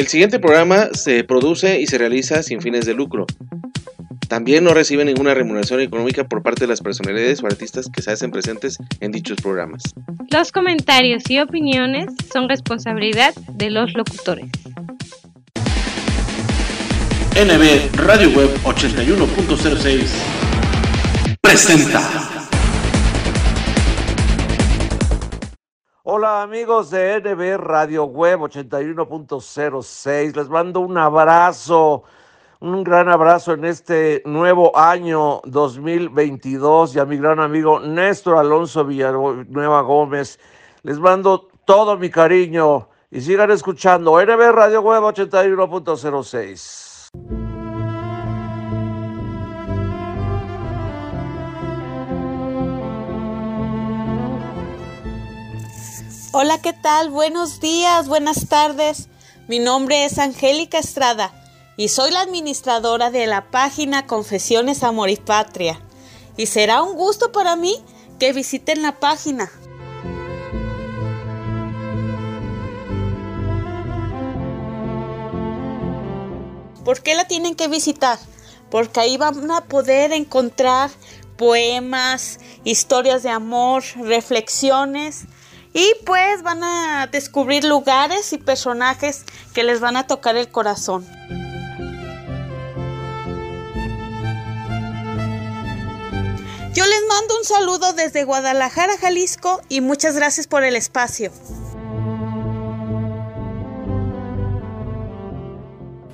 El siguiente programa se produce y se realiza sin fines de lucro. También no recibe ninguna remuneración económica por parte de las personalidades o artistas que se hacen presentes en dichos programas. Los comentarios y opiniones son responsabilidad de los locutores. NB Radio Web 81.06 presenta. Hola amigos de NB Radio Web 81.06, les mando un abrazo, un gran abrazo en este nuevo año 2022 y a mi gran amigo Néstor Alonso Villanueva Gómez, les mando todo mi cariño y sigan escuchando NB Radio Web 81.06. Hola, ¿qué tal? Buenos días, buenas tardes. Mi nombre es Angélica Estrada y soy la administradora de la página Confesiones Amor y Patria. Y será un gusto para mí que visiten la página. ¿Por qué la tienen que visitar? Porque ahí van a poder encontrar poemas, historias de amor, reflexiones y pues van a descubrir lugares y personajes que les van a tocar el corazón. Yo les mando un saludo desde Guadalajara, Jalisco y muchas gracias por el espacio.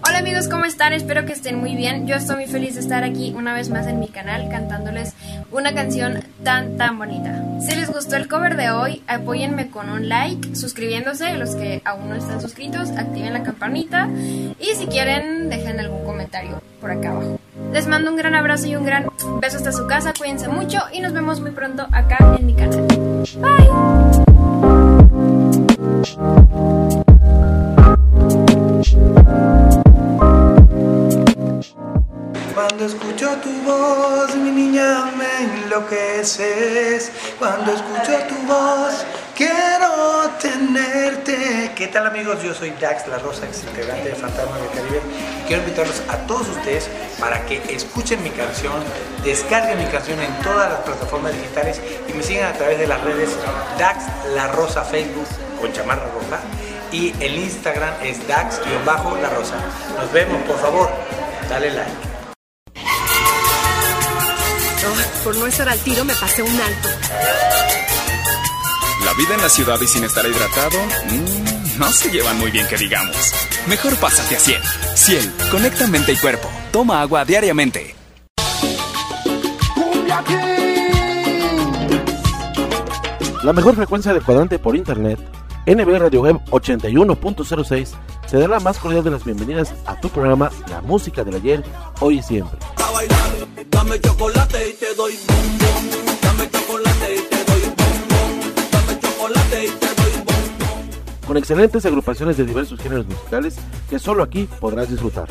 Hola amigos, ¿cómo están? Espero que estén muy bien. Yo estoy muy feliz de estar aquí una vez más en mi canal cantándoles una canción tan tan bonita. Si les gustó el cover de hoy, apóyenme con un like, suscribiéndose, los que aún no están suscritos, activen la campanita y si quieren dejen algún comentario por acá abajo. Les mando un gran abrazo y un gran beso hasta su casa, cuídense mucho y nos vemos muy pronto acá en mi canal. Bye. Cuando escucho tu voz, quiero tenerte. ¿Qué tal amigos? Yo soy Dax La Rosa, ex integrante de Fantasma del Caribe. Quiero invitarlos a todos ustedes para que escuchen mi canción, descarguen mi canción en todas las plataformas digitales y me sigan a través de las redes Dax La Rosa Facebook con chamarra roja y el Instagram es Dax-La Rosa. Nos vemos, por favor, dale like. Por no estar al tiro me pasé un alto. La vida en la ciudad y sin estar hidratado, mmm, no se llevan muy bien que digamos. Mejor pásate a Ciel. Ciel, conecta mente y cuerpo. Toma agua diariamente. La mejor frecuencia de cuadrante por internet, NB Radio Web 81.06, te da la más cordial de las bienvenidas a tu programa La Música del Ayer, Hoy y Siempre. Dame chocolate y te doy bombón. Dame chocolate y te doy bombón. Dame chocolate y te doy bombón. Con excelentes agrupaciones de diversos géneros musicales que solo aquí podrás disfrutar.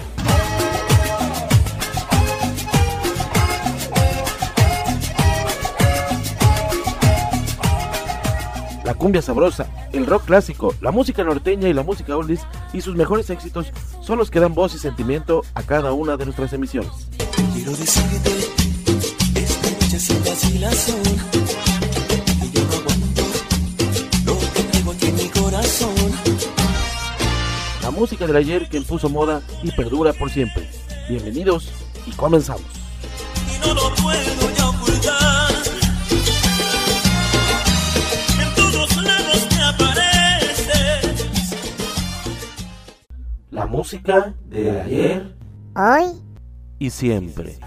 La cumbia sabrosa, el rock clásico, la música norteña y la música oldies y sus mejores éxitos son los que dan voz y sentimiento a cada una de nuestras emisiones. Quiero decirte, esta noche sin vacilación, que yo no aguanto lo que traigo aquí en mi corazón. La música del ayer que impuso moda y perdura por siempre. Bienvenidos y comenzamos. Y no lo puedo música del ayer Hoy y siempre.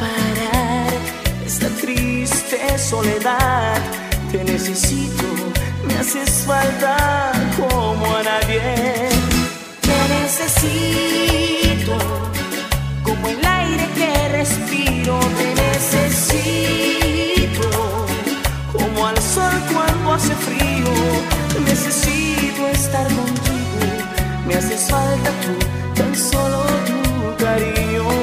parar esta triste soledad. Te necesito, me haces falta como a nadie. Te necesito, como el aire que respiro. Te necesito, como al sol cuando hace frío. Necesito estar contigo, me haces falta tú, tan solo tu cariño.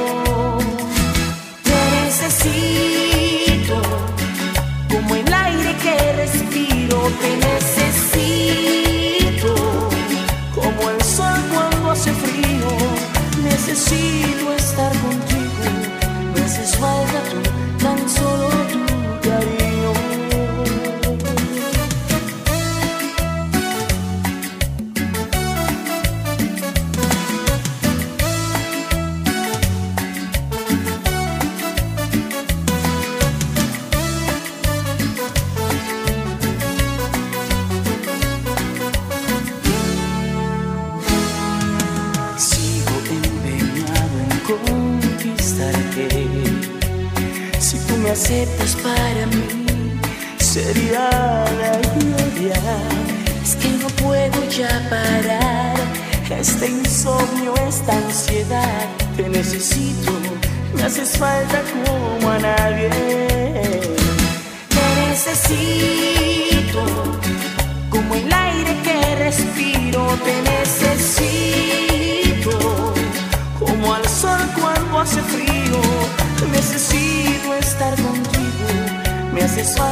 veces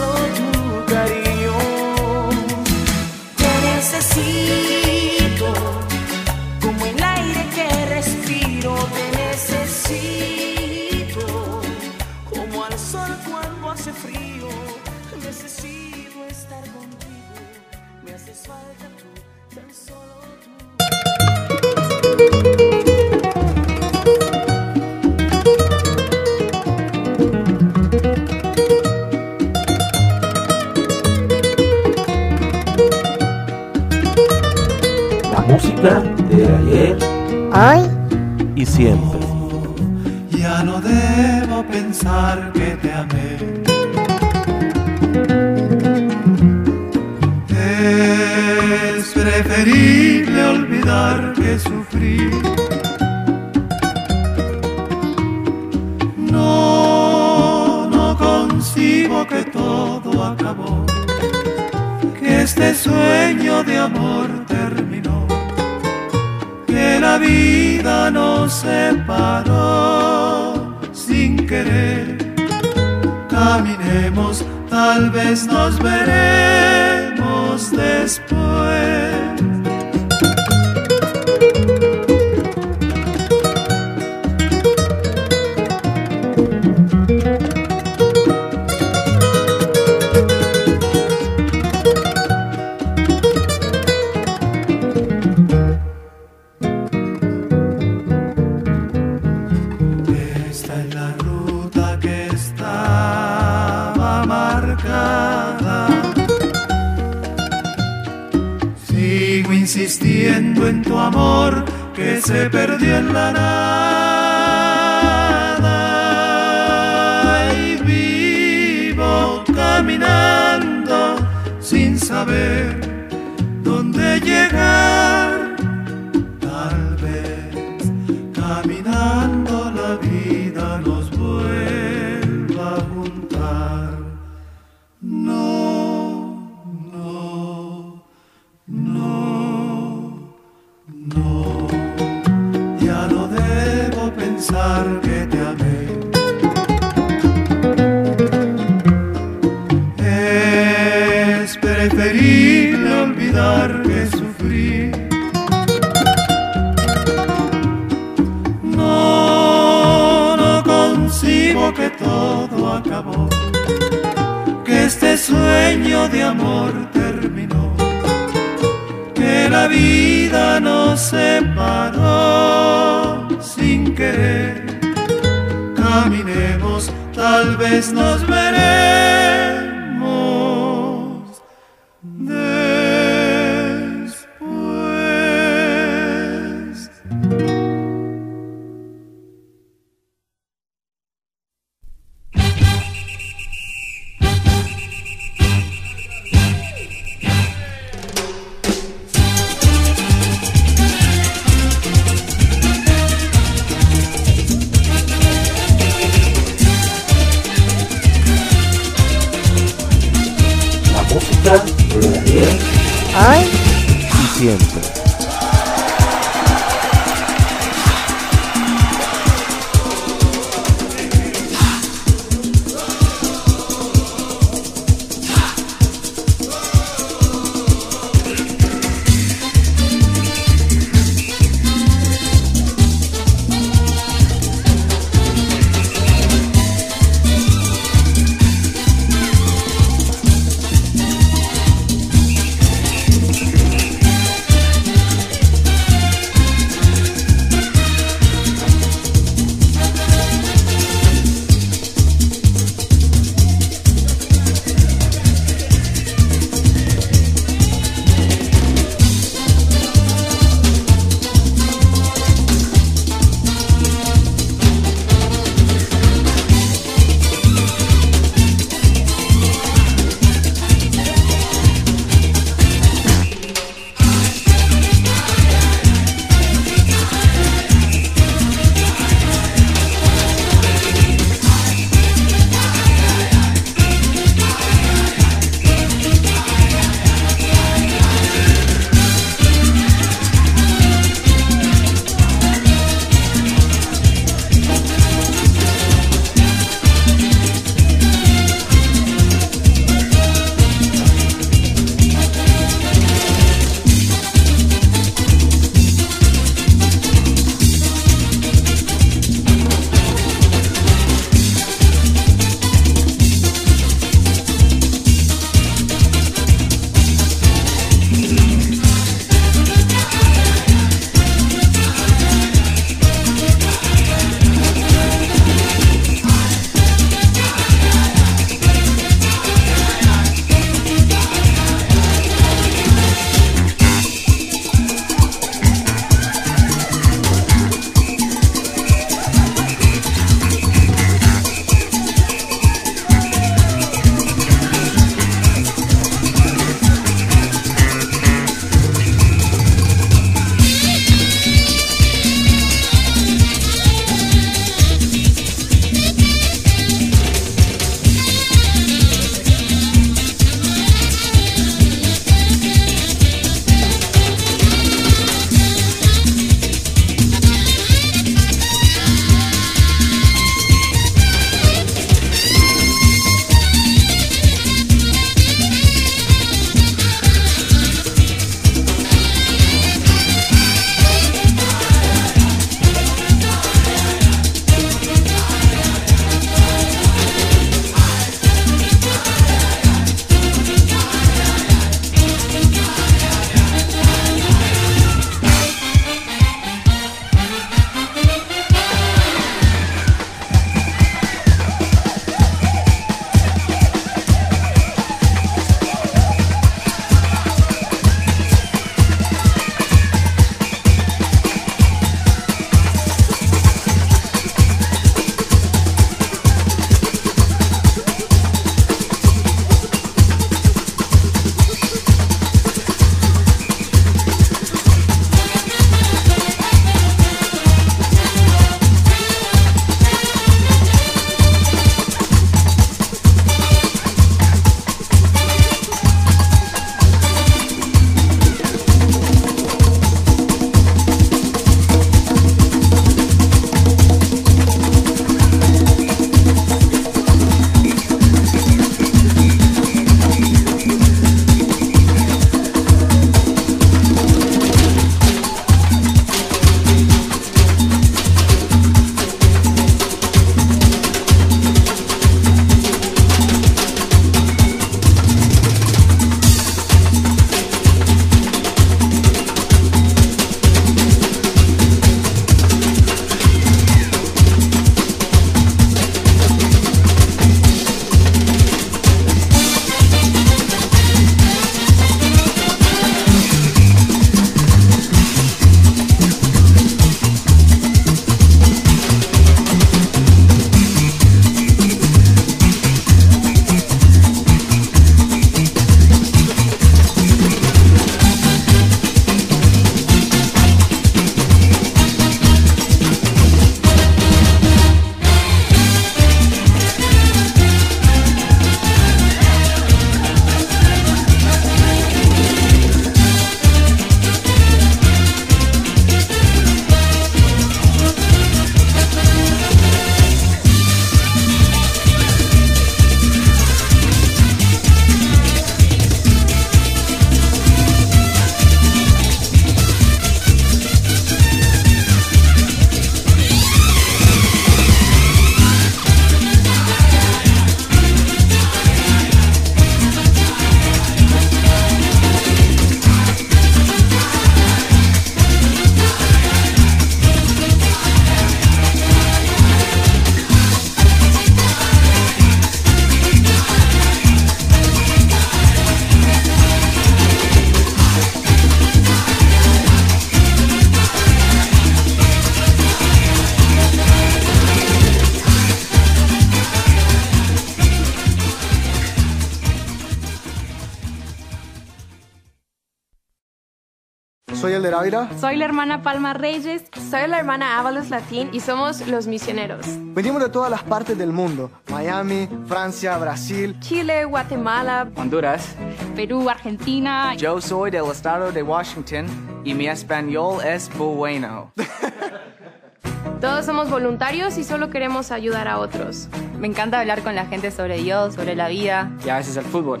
Soy la hermana Palma Reyes. Soy la hermana Ábalos Latín y somos los misioneros. Venimos de todas las partes del mundo. Miami, Francia, Brasil, Chile, Guatemala, Honduras, Perú, Argentina. Yo soy del estado de Washington y mi español es bueno. Todos somos voluntarios y solo queremos ayudar a otros. Me encanta hablar con la gente sobre Dios, sobre la vida. Y a veces el fútbol.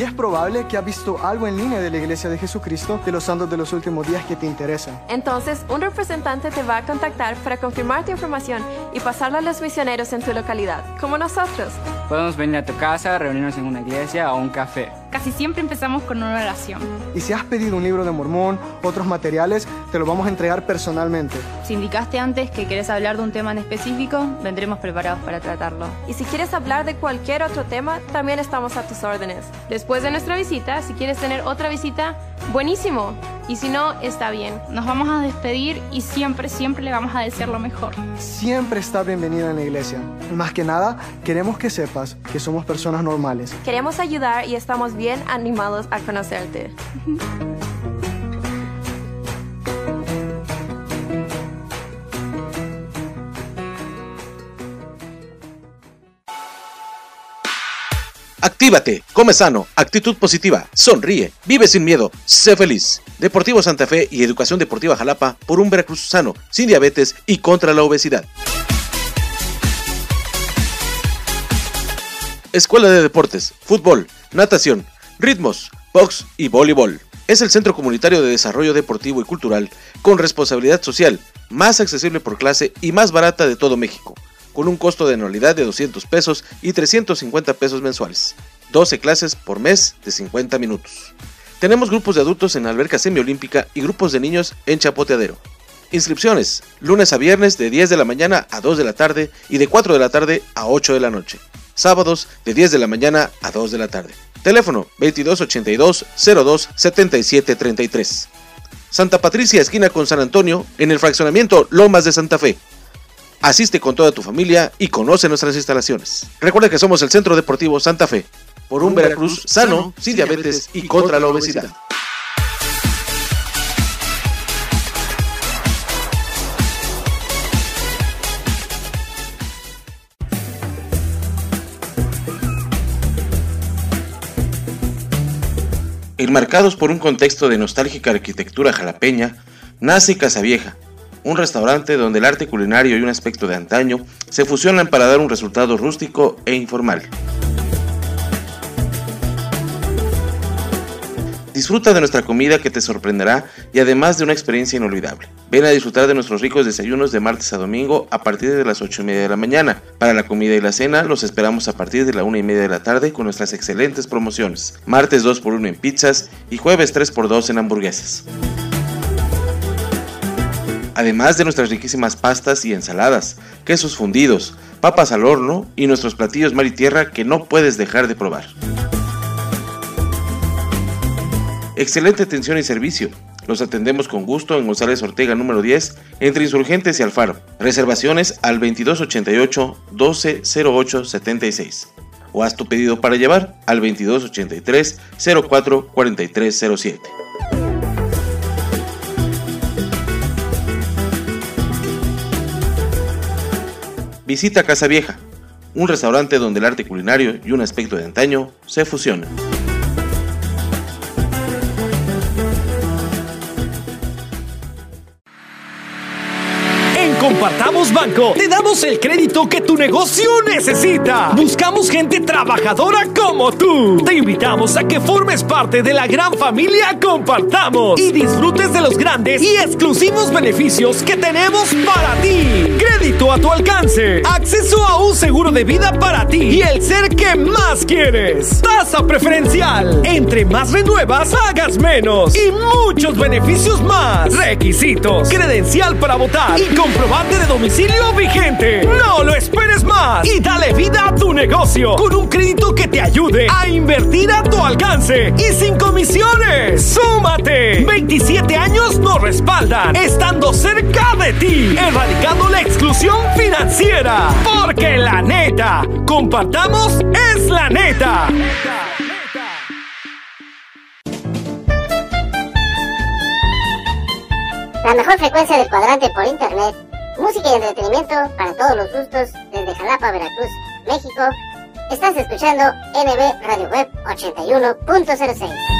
Y es probable que has visto algo en línea de la Iglesia de Jesucristo de los Santos de los Últimos Días que te interesa. Entonces, un representante te va a contactar para confirmar tu información y pasarla a los misioneros en tu localidad, como nosotros. Podemos venir a tu casa, reunirnos en una iglesia o un café. Casi siempre empezamos con una oración. Y si has pedido un libro de Mormón, otros materiales, te lo vamos a entregar personalmente. Si indicaste antes que querés hablar de un tema en específico, vendremos preparados para tratarlo. Y si quieres hablar de cualquier otro tema, también estamos a tus órdenes. Después de nuestra visita, si quieres tener otra visita, buenísimo. Y si no, está bien. Nos vamos a despedir y siempre, siempre le vamos a desear lo mejor. Siempre está bienvenida en la iglesia. Más que nada, queremos que sepas que somos personas normales. Queremos ayudar y estamos bien animados a conocerte. Actívate, come sano, actitud positiva, sonríe, vive sin miedo, sé feliz. Deportivo Santa Fe y Educación Deportiva Jalapa por un Veracruz sano, sin diabetes y contra la obesidad. Escuela de Deportes, Fútbol, Natación, Ritmos, Box y Voleibol. Es el centro comunitario de desarrollo deportivo y cultural con responsabilidad social, más accesible por clase y más barata de todo México con un costo de anualidad de 200 pesos y 350 pesos mensuales. 12 clases por mes de 50 minutos. Tenemos grupos de adultos en alberca semiolímpica y grupos de niños en chapoteadero. Inscripciones, lunes a viernes de 10 de la mañana a 2 de la tarde y de 4 de la tarde a 8 de la noche. Sábados de 10 de la mañana a 2 de la tarde. Teléfono 2282 02 77 33. Santa Patricia, esquina con San Antonio, en el fraccionamiento Lomas de Santa Fe. Asiste con toda tu familia y conoce nuestras instalaciones. Recuerda que somos el Centro Deportivo Santa Fe, por un Veracruz sano, sin diabetes y contra la obesidad. Enmarcados por un contexto de nostálgica arquitectura jalapeña, nace Casa Vieja, un restaurante donde el arte culinario y un aspecto de antaño se fusionan para dar un resultado rústico e informal. Disfruta de nuestra comida que te sorprenderá y además de una experiencia inolvidable. Ven a disfrutar de nuestros ricos desayunos de martes a domingo a partir de las 8 y media de la mañana. Para la comida y la cena los esperamos a partir de la 1 y media de la tarde con nuestras excelentes promociones. Martes 2x1 en pizzas y jueves 3x2 en hamburguesas además de nuestras riquísimas pastas y ensaladas, quesos fundidos, papas al horno y nuestros platillos mar y tierra que no puedes dejar de probar. Excelente atención y servicio. Los atendemos con gusto en González Ortega número 10, entre Insurgentes y Alfaro. Reservaciones al 2288 1208 76 o haz tu pedido para llevar al 2283 04 4307. Visita Casa Vieja, un restaurante donde el arte culinario y un aspecto de antaño se fusionan. Banco, te damos el crédito que tu negocio necesita. Buscamos gente trabajadora como tú. Te invitamos a que formes parte de la gran familia Compartamos y disfrutes de los grandes y exclusivos beneficios que tenemos para ti. Crédito a tu alcance, acceso a un seguro de vida para ti y el ser que más quieres. Tasa preferencial. Entre más renuevas, hagas menos y muchos beneficios más. Requisitos, credencial para votar y comprobante de domicilio domicilio vigente. No lo esperes más y dale vida a tu negocio con un crédito que te ayude a invertir a tu alcance y sin comisiones. ¡Súmate! 27 años nos respaldan, estando cerca de ti, erradicando la exclusión financiera. Porque la neta, compartamos, es la neta. La mejor frecuencia del cuadrante por internet Música y entretenimiento para todos los gustos desde Jalapa, Veracruz, México. Estás escuchando NB Radio Web 81.06.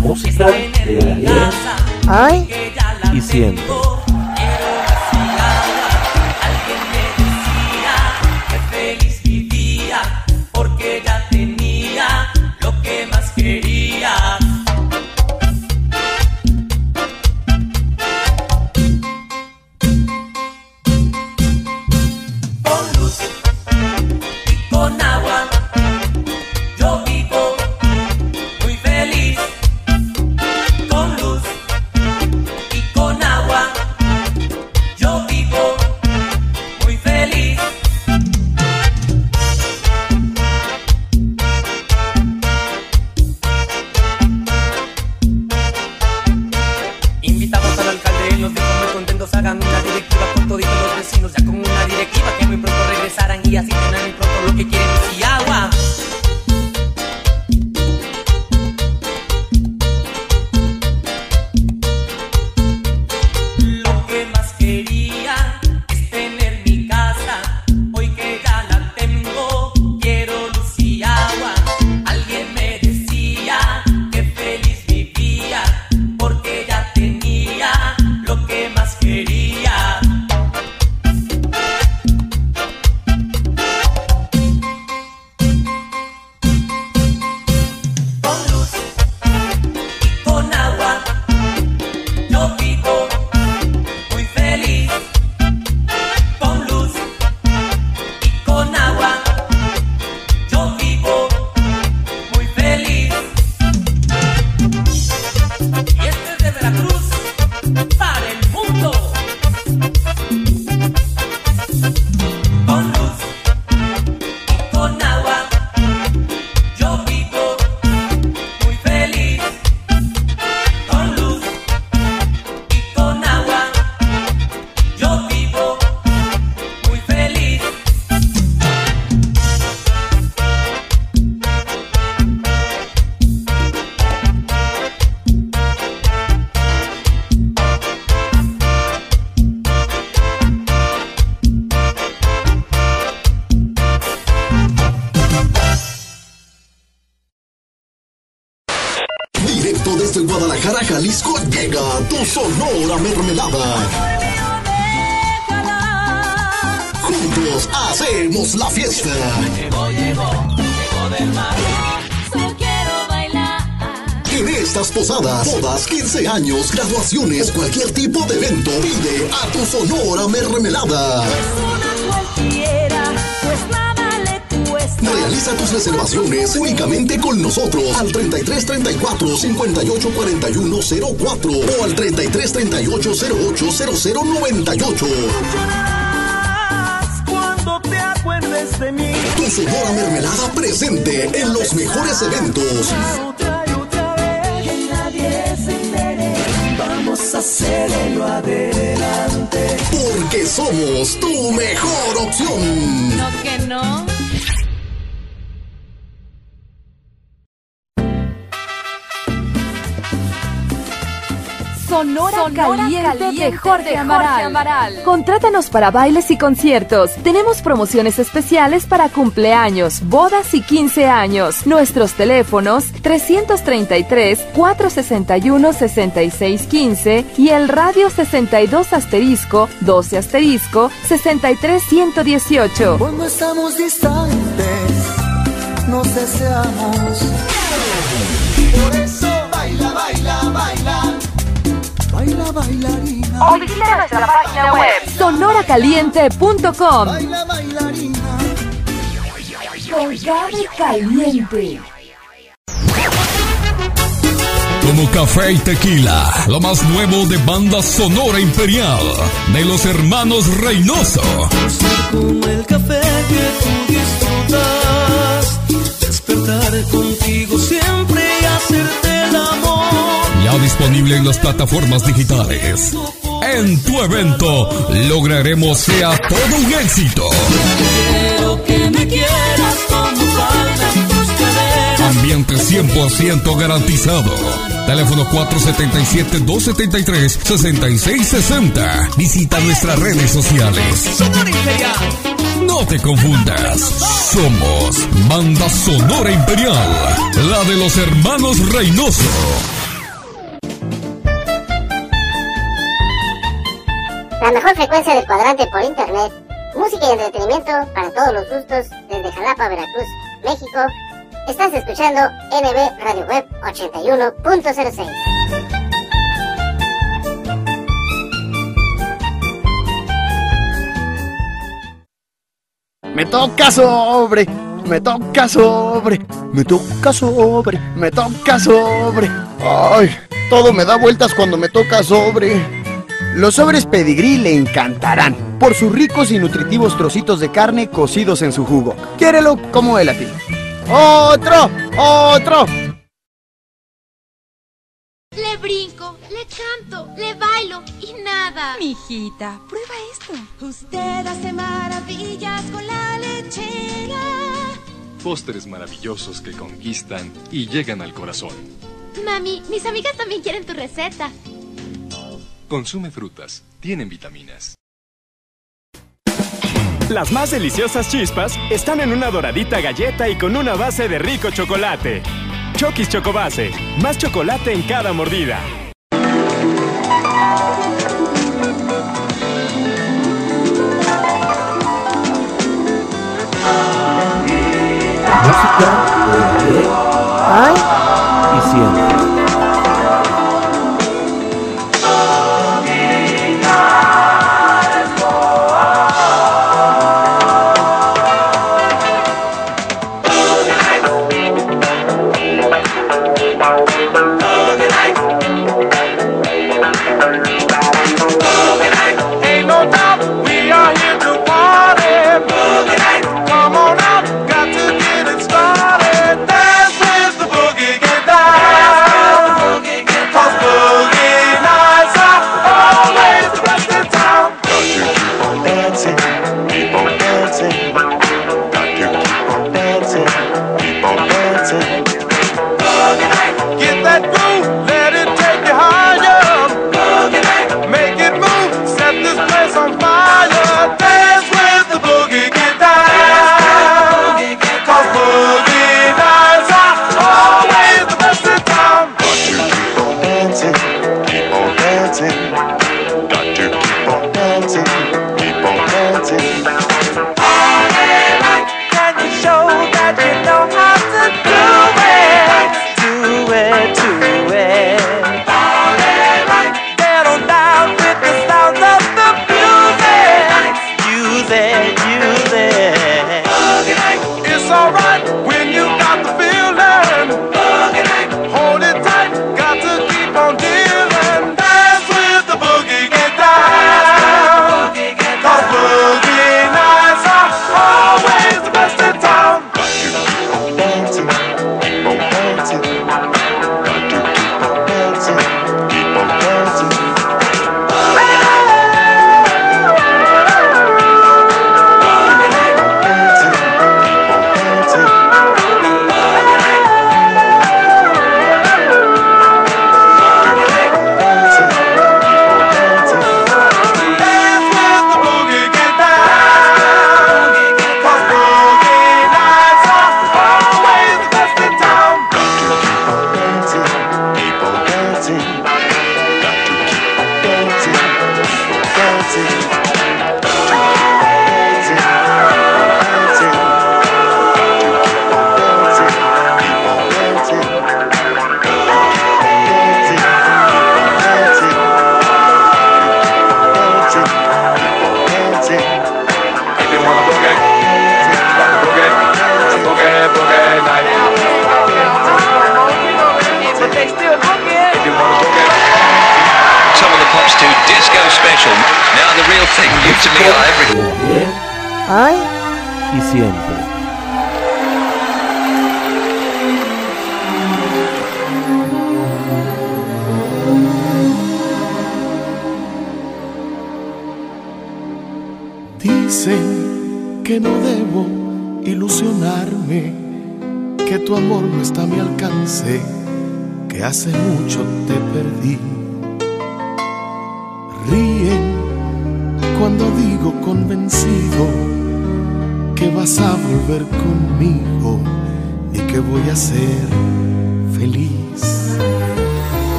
música de y siempre. Años, graduaciones, cualquier tipo de evento, pide a tu Sonora Mermelada. Realiza tus reservaciones únicamente con nosotros al 33 34 58 41 04 o al 33 38 08 00 98. Cuando te acuerdes de mí. Tu Sonora Mermelada presente en los mejores eventos. Hacerlo adelante. Porque somos tu mejor opción. No que no. Sonora, caliente, Caliente de Jorge de Amaral. Jorge Amaral. Contrátanos para bailes y conciertos. Tenemos promociones especiales para cumpleaños, bodas y 15 años. Nuestros teléfonos 333-461-6615 y el radio 62 asterisco 12 asterisco 63118. Cuando estamos distantes, nos deseamos. Por eso baila, baila, baila. O visita nuestra página web sonoracaliente.com. Baila, bailarina. Colgado caliente. Como café y tequila, lo más nuevo de banda sonora imperial de los hermanos Reynoso. Como el café que tú disfrutas. Despertar contigo siempre y hacerte. Ya disponible en las plataformas digitales. En tu evento lograremos sea todo un éxito. Quiero que me quieras como. Ambiente 100% garantizado. Teléfono 477-273-6660. Visita nuestras redes sociales. Sonora Imperial. No te confundas. Somos Banda Sonora Imperial. La de los hermanos Reynoso. La mejor frecuencia del cuadrante por internet. Música y entretenimiento para todos los gustos desde Jalapa, Veracruz, México. Estás escuchando NB Radio Web 81.06. Me toca sobre, me toca sobre, me toca sobre, me toca sobre. Ay, todo me da vueltas cuando me toca sobre. Los sobres pedigrí le encantarán por sus ricos y nutritivos trocitos de carne cocidos en su jugo. Quiérelo como él a ti. ¡Otro! ¡Otro! Le brinco, le canto, le bailo y nada. Mijita, prueba esto. Usted hace maravillas con la lechera. Postres maravillosos que conquistan y llegan al corazón. Mami, mis amigas también quieren tu receta. Consume frutas, tienen vitaminas. Las más deliciosas chispas están en una doradita galleta y con una base de rico chocolate. Chokis Chocobase, más chocolate en cada mordida. Música y siempre.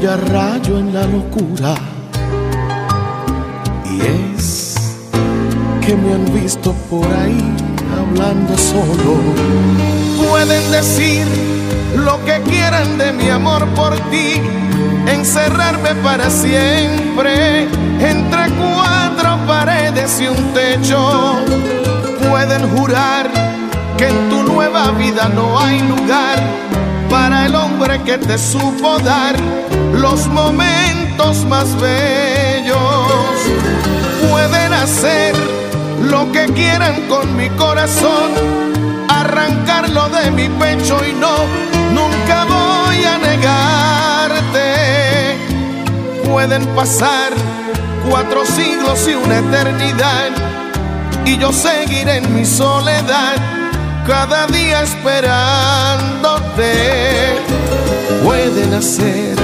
Juran que ya rayo en la locura Y es que me han visto por ahí hablando solo. Pueden decir lo que quieran de mi amor por ti, encerrarme para siempre entre cuatro paredes y un techo. Pueden jurar que en tu nueva vida no hay lugar para el hombre que te supo dar los momentos más bellos. Pueden hacer lo que quieran con mi corazón, arrancarlo de mi pecho y no, nunca voy a negarte. Pueden pasar cuatro siglos y una eternidad y yo seguiré en mi soledad cada día esperándote. Pueden hacer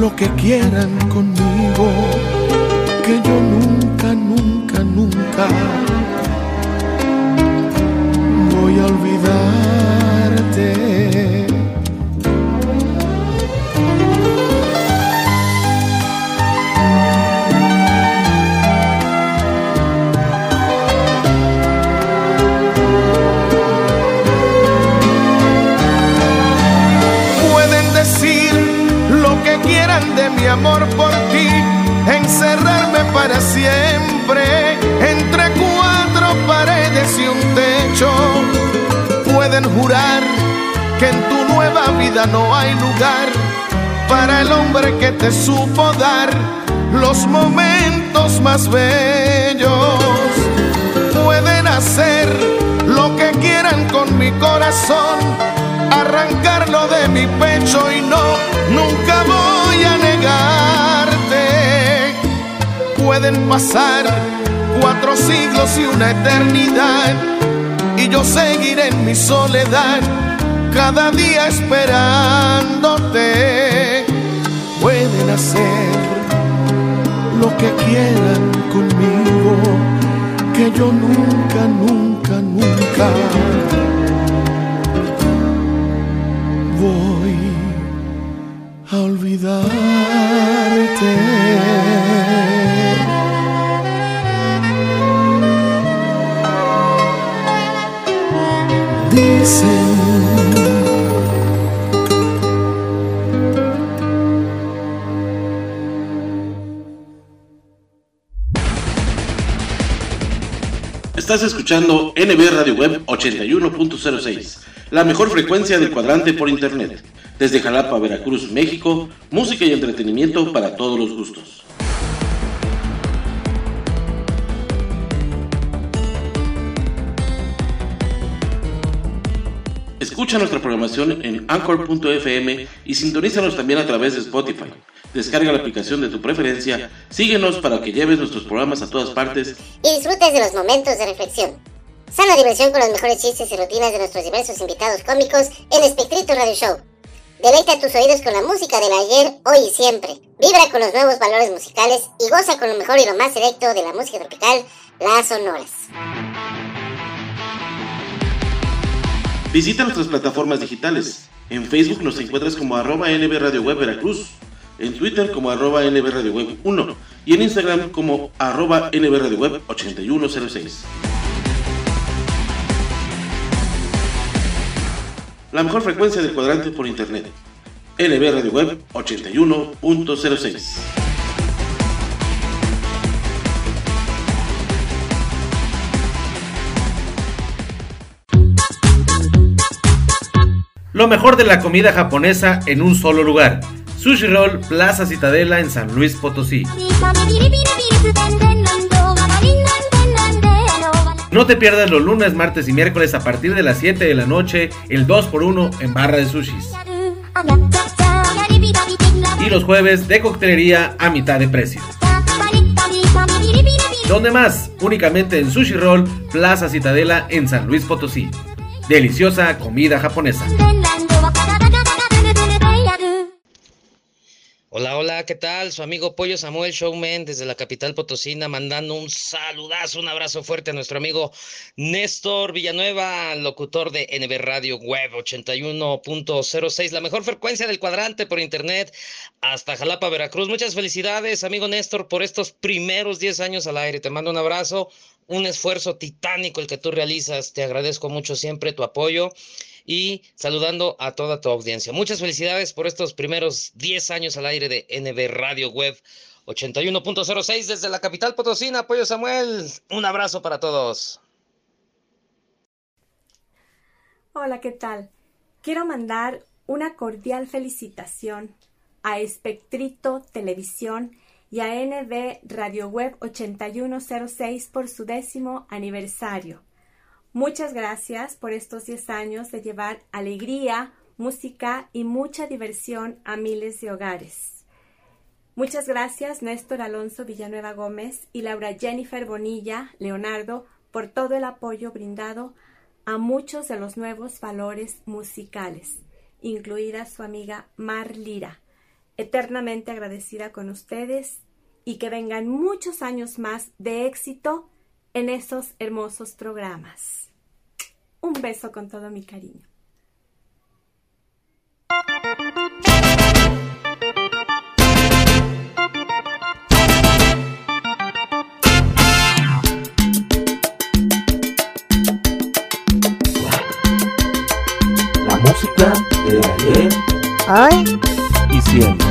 lo que quieran conmigo, que yo nunca, nunca, nunca amor por ti, encerrarme para siempre entre cuatro paredes y un techo. Pueden jurar que en tu nueva vida no hay lugar para el hombre que te supo dar los momentos más bellos. Pueden hacer lo que quieran con mi corazón, arrancarlo de mi pecho y no, nunca voy a negarte. Pueden pasar cuatro siglos y una eternidad y yo seguiré en mi soledad cada día esperándote. Pueden hacer lo que quieran conmigo, olvidarte. Estás escuchando NB Radio Web 81.06, la mejor frecuencia del cuadrante por internet. Desde Jalapa, Veracruz, México, música y entretenimiento para todos los gustos. Escucha nuestra programación en anchor.fm y sintonízanos también a través de Spotify. Descarga la aplicación de tu preferencia, síguenos para que lleves nuestros programas a todas partes y disfrutes de los momentos de reflexión. Sana diversión con los mejores chistes y rutinas de nuestros diversos invitados cómicos en Espectrito Radio Show. Deleita tus oídos con la música del ayer, hoy y siempre. Vibra con los nuevos valores musicales y goza con lo mejor y lo más selecto de la música tropical, las sonoras. Visita nuestras plataformas digitales. En Facebook nos encuentras como arroba NB Web Veracruz, en Twitter como arroba NB Radio Web 1 y en Instagram como arroba NB Radio Web 8106. La mejor frecuencia del cuadrante por internet. NB Radio Web 81.06. Lo mejor de la comida japonesa en un solo lugar. Sushi Roll Plaza Citadela en San Luis Potosí. No te pierdas los lunes, martes y miércoles a partir de las 7 de la noche, el 2x1 en barra de sushis. Y los jueves de coctelería a mitad de precio. ¿Dónde más? Únicamente en Sushi Roll Plaza Citadela en San Luis Potosí. Deliciosa comida japonesa. Hola, hola, ¿qué tal? Su amigo Pollo Samuel Showman desde la capital potosina, mandando un saludazo, un abrazo fuerte a nuestro amigo Néstor Villanueva, locutor de NB Radio Web 81.06, la mejor frecuencia del cuadrante por internet, hasta Jalapa, Veracruz. Muchas felicidades, amigo Néstor, por estos primeros 10 años al aire. Te mando un abrazo, un esfuerzo titánico el que tú realizas. Te agradezco mucho siempre tu apoyo y saludando a toda tu audiencia. Muchas felicidades por estos primeros 10 años al aire de NB Radio Web 81.06 desde la capital potosina. Apoyo Samuel, un abrazo para todos. Hola, ¿qué tal? Quiero mandar una cordial felicitación a Espectrito Televisión y a NB Radio Web 8106 por su décimo aniversario. Muchas gracias por estos 10 años de llevar alegría, música y mucha diversión a miles de hogares. Muchas gracias Néstor Alonso Villanueva Gómez y Laura Jennifer Bonilla Leonardo por todo el apoyo brindado a muchos de los nuevos valores musicales, incluida su amiga Mar Lira. Eternamente agradecida con ustedes y que vengan muchos años más de éxito en esos hermosos programas. Un beso con todo mi cariño. La música de ayer Ay. y siempre.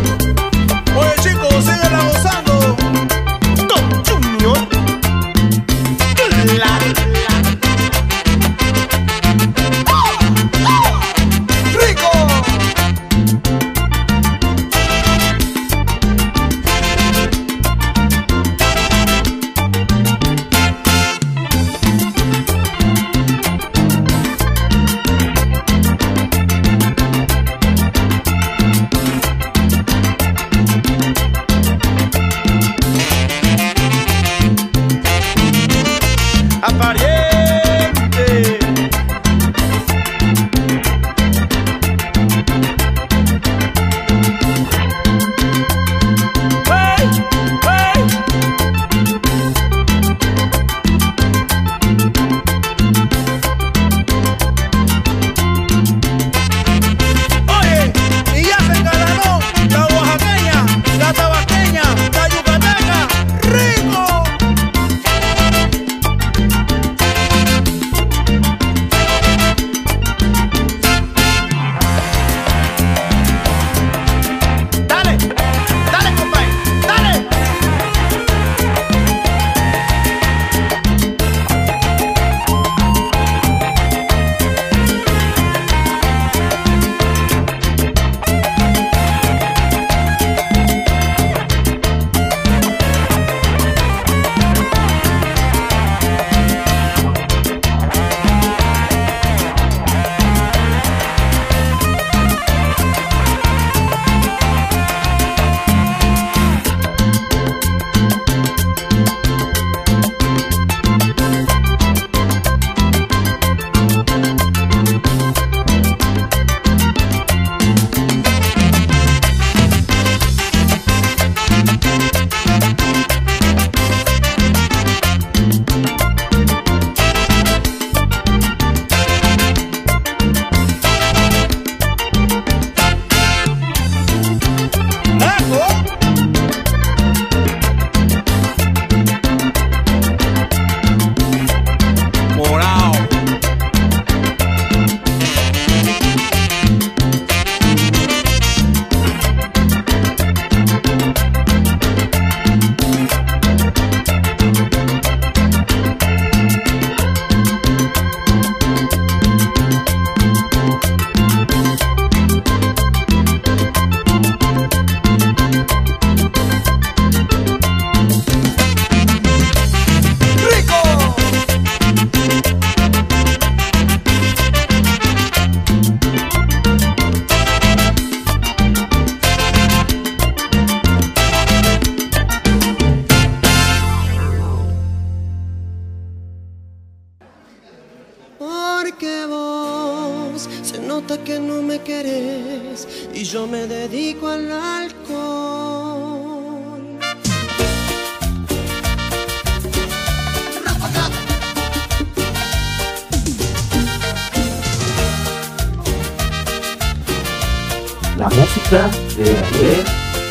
de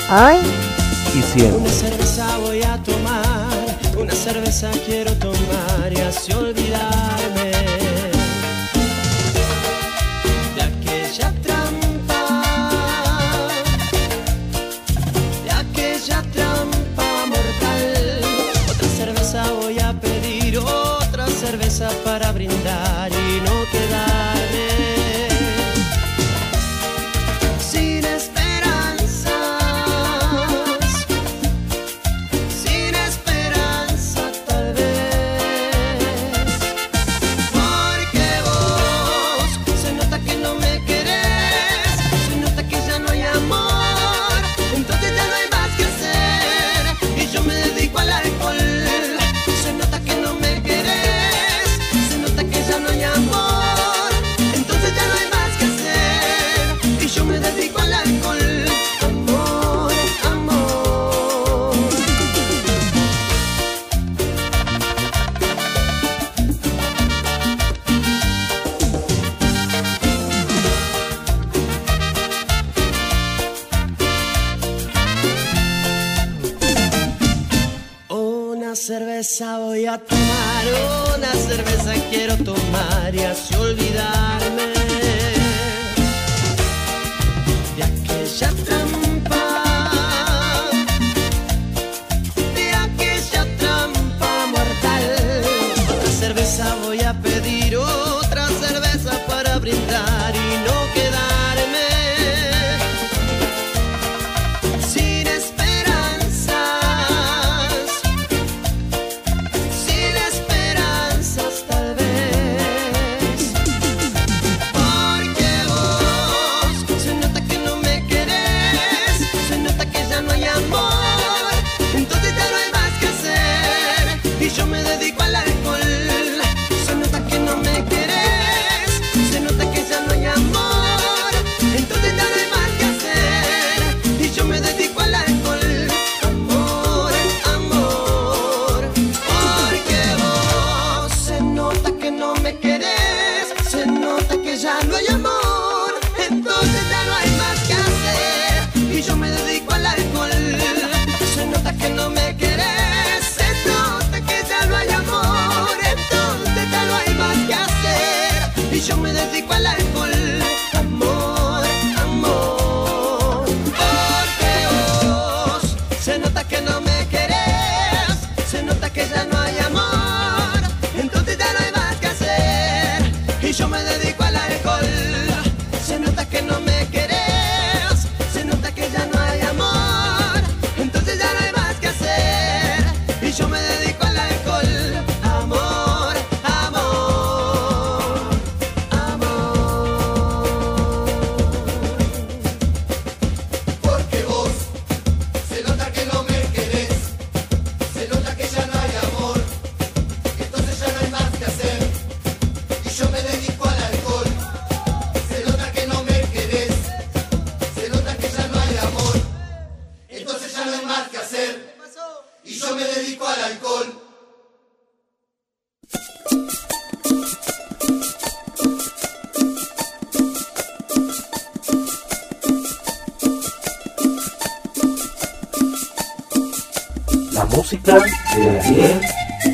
Ay. Y siempre. cerveza voy a tomar, una cerveza quiero tomar y así olvidarme de aquella trampa.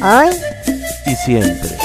hoy y siempre.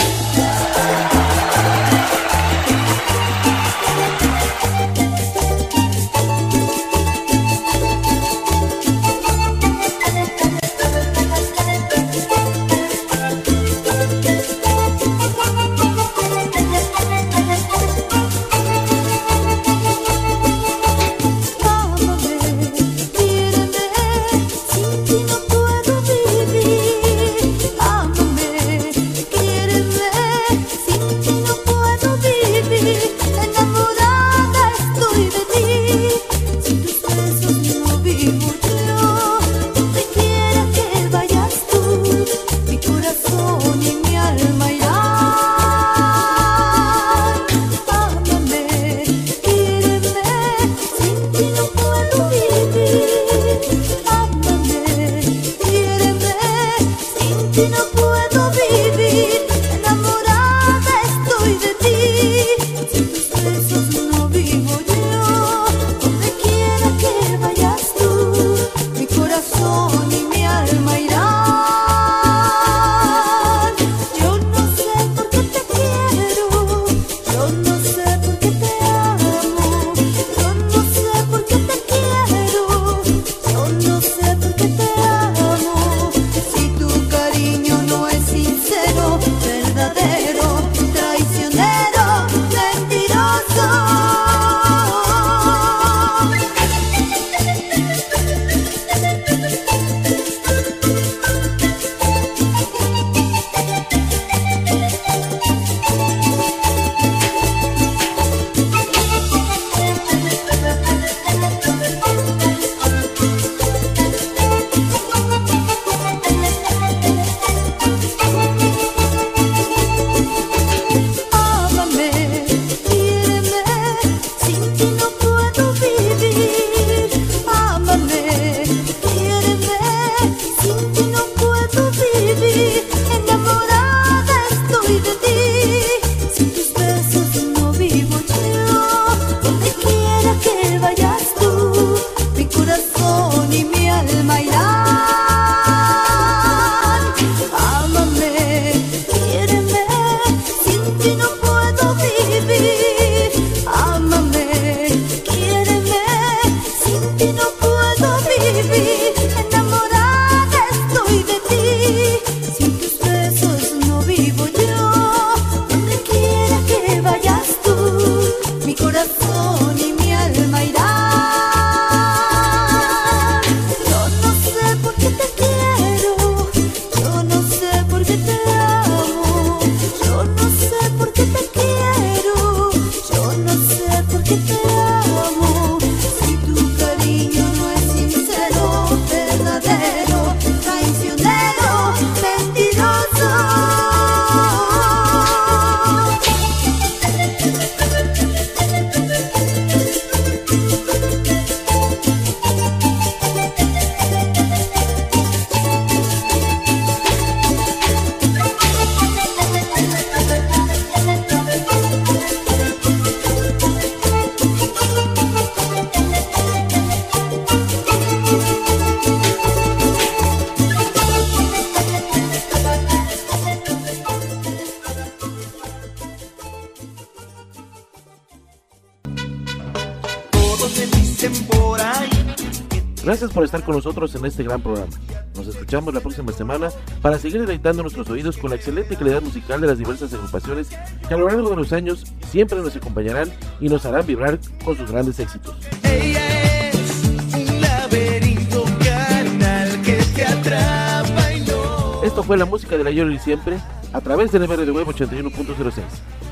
Este gran programa. Nos escuchamos la próxima semana para seguir deleitando nuestros oídos con la excelente calidad musical de las diversas agrupaciones que a lo largo de los años siempre nos acompañarán y nos harán vibrar con sus grandes éxitos. Ella es un laberinto carnal que te atrapa y no. Esto fue la música del ayer y siempre a través del MR de Web 81.06,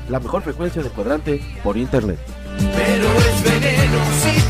la mejor frecuencia de cuadrante por internet. Pero es veneno enamorar.